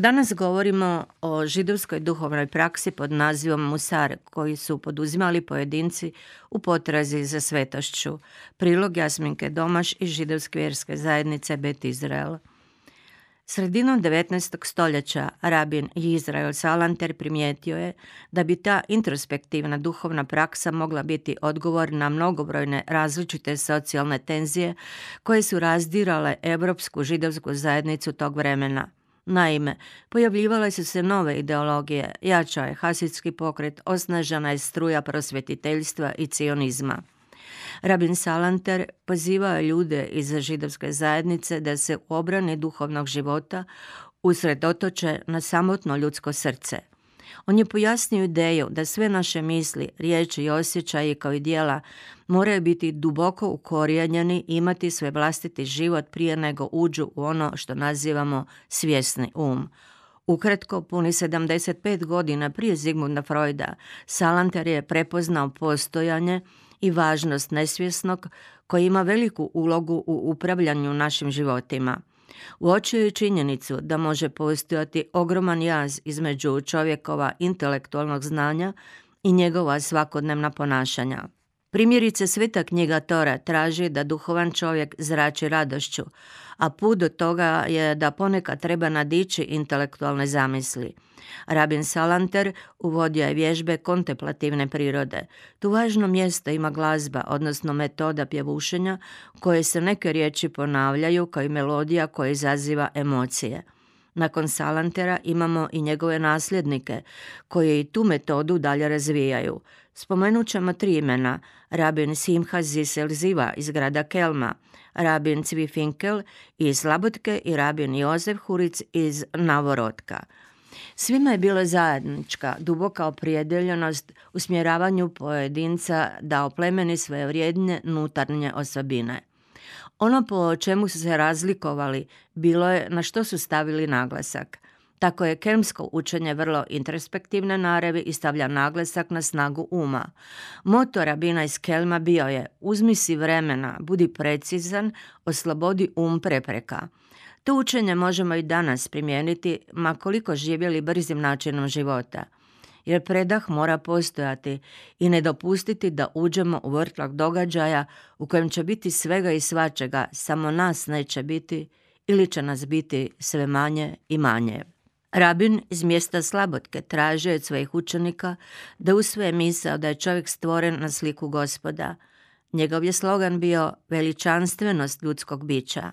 Danas govorimo o židovskoj duhovnoj praksi pod nazivom Musar, koji su poduzimali pojedinci u potrazi za svetošću. Prilog Jasminke Domaš iz židovske vjerske zajednice Bet Izrael. Sredinom 19. stoljeća rabin Izrael Salanter primijetio je da bi ta introspektivna duhovna praksa mogla biti odgovor na mnogobrojne različite socijalne tenzije koje su razdirale europsku židovsku zajednicu tog vremena – Naime, pojavljivale su se nove ideologije, jača je hasidski pokret, osnažena je struja prosvjetiteljstva i cionizma. Rabin Salanter pozivao ljude iz židovske zajednice da se u obrani duhovnog života usredotoče na samotno ljudsko srce – on je pojasnio ideju da sve naše misli, riječi i osjećaji kao i dijela moraju biti duboko ukorijenjeni i imati svoj vlastiti život prije nego uđu u ono što nazivamo svjesni um. Ukratko, puni 75 godina prije Zigmunda Freuda, Salanter je prepoznao postojanje i važnost nesvjesnog koji ima veliku ulogu u upravljanju našim životima. Uočio je činjenicu da može postojati ogroman jaz između čovjekova intelektualnog znanja i njegova svakodnevna ponašanja. Primjerice, sveta knjiga Tora traži da duhovan čovjek zrači radošću, a put do toga je da ponekad treba nadići intelektualne zamisli. Rabin Salanter uvodio je vježbe kontemplativne prirode. Tu važno mjesto ima glazba, odnosno metoda pjevušenja, koje se neke riječi ponavljaju kao i melodija koja izaziva emocije. Nakon Salantera imamo i njegove nasljednike, koji i tu metodu dalje razvijaju. Spomenut ćemo tri imena, rabin Simha Zisel Ziva iz grada Kelma, rabin Cvi Finkel iz Slabotke i rabin Jozef Huric iz Navorotka. Svima je bilo zajednička, duboka oprijedeljenost usmjeravanju pojedinca da oplemeni svoje vrijedne nutarnje osobine. Ono po čemu su se razlikovali bilo je na što su stavili naglasak. Tako je kelmsko učenje vrlo introspektivne naravi i stavlja naglasak na snagu uma. Moto rabina iz Kelma bio je uzmi si vremena, budi precizan, oslobodi um prepreka. To učenje možemo i danas primijeniti, ma koliko živjeli brzim načinom života – jer predah mora postojati i ne dopustiti da uđemo u vrtlak događaja u kojem će biti svega i svačega, samo nas neće biti ili će nas biti sve manje i manje. Rabin iz mjesta Slabotke traže od svojih učenika da usvoje misao da je čovjek stvoren na sliku gospoda. Njegov je slogan bio veličanstvenost ljudskog bića.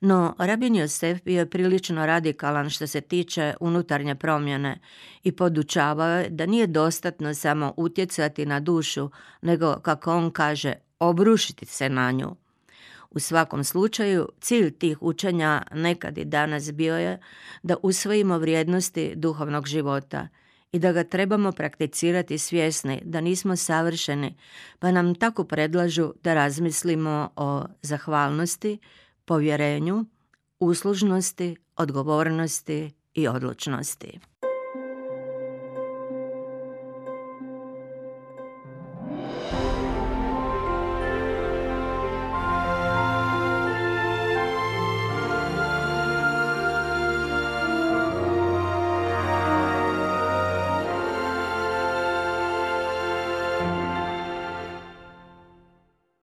No, Rabin Josef bio je prilično radikalan što se tiče unutarnje promjene i podučavao je da nije dostatno samo utjecati na dušu, nego, kako on kaže, obrušiti se na nju. U svakom slučaju, cilj tih učenja nekad i danas bio je da usvojimo vrijednosti duhovnog života i da ga trebamo prakticirati svjesni da nismo savršeni, pa nam tako predlažu da razmislimo o zahvalnosti, povjerenju, uslužnosti, odgovornosti i odlučnosti.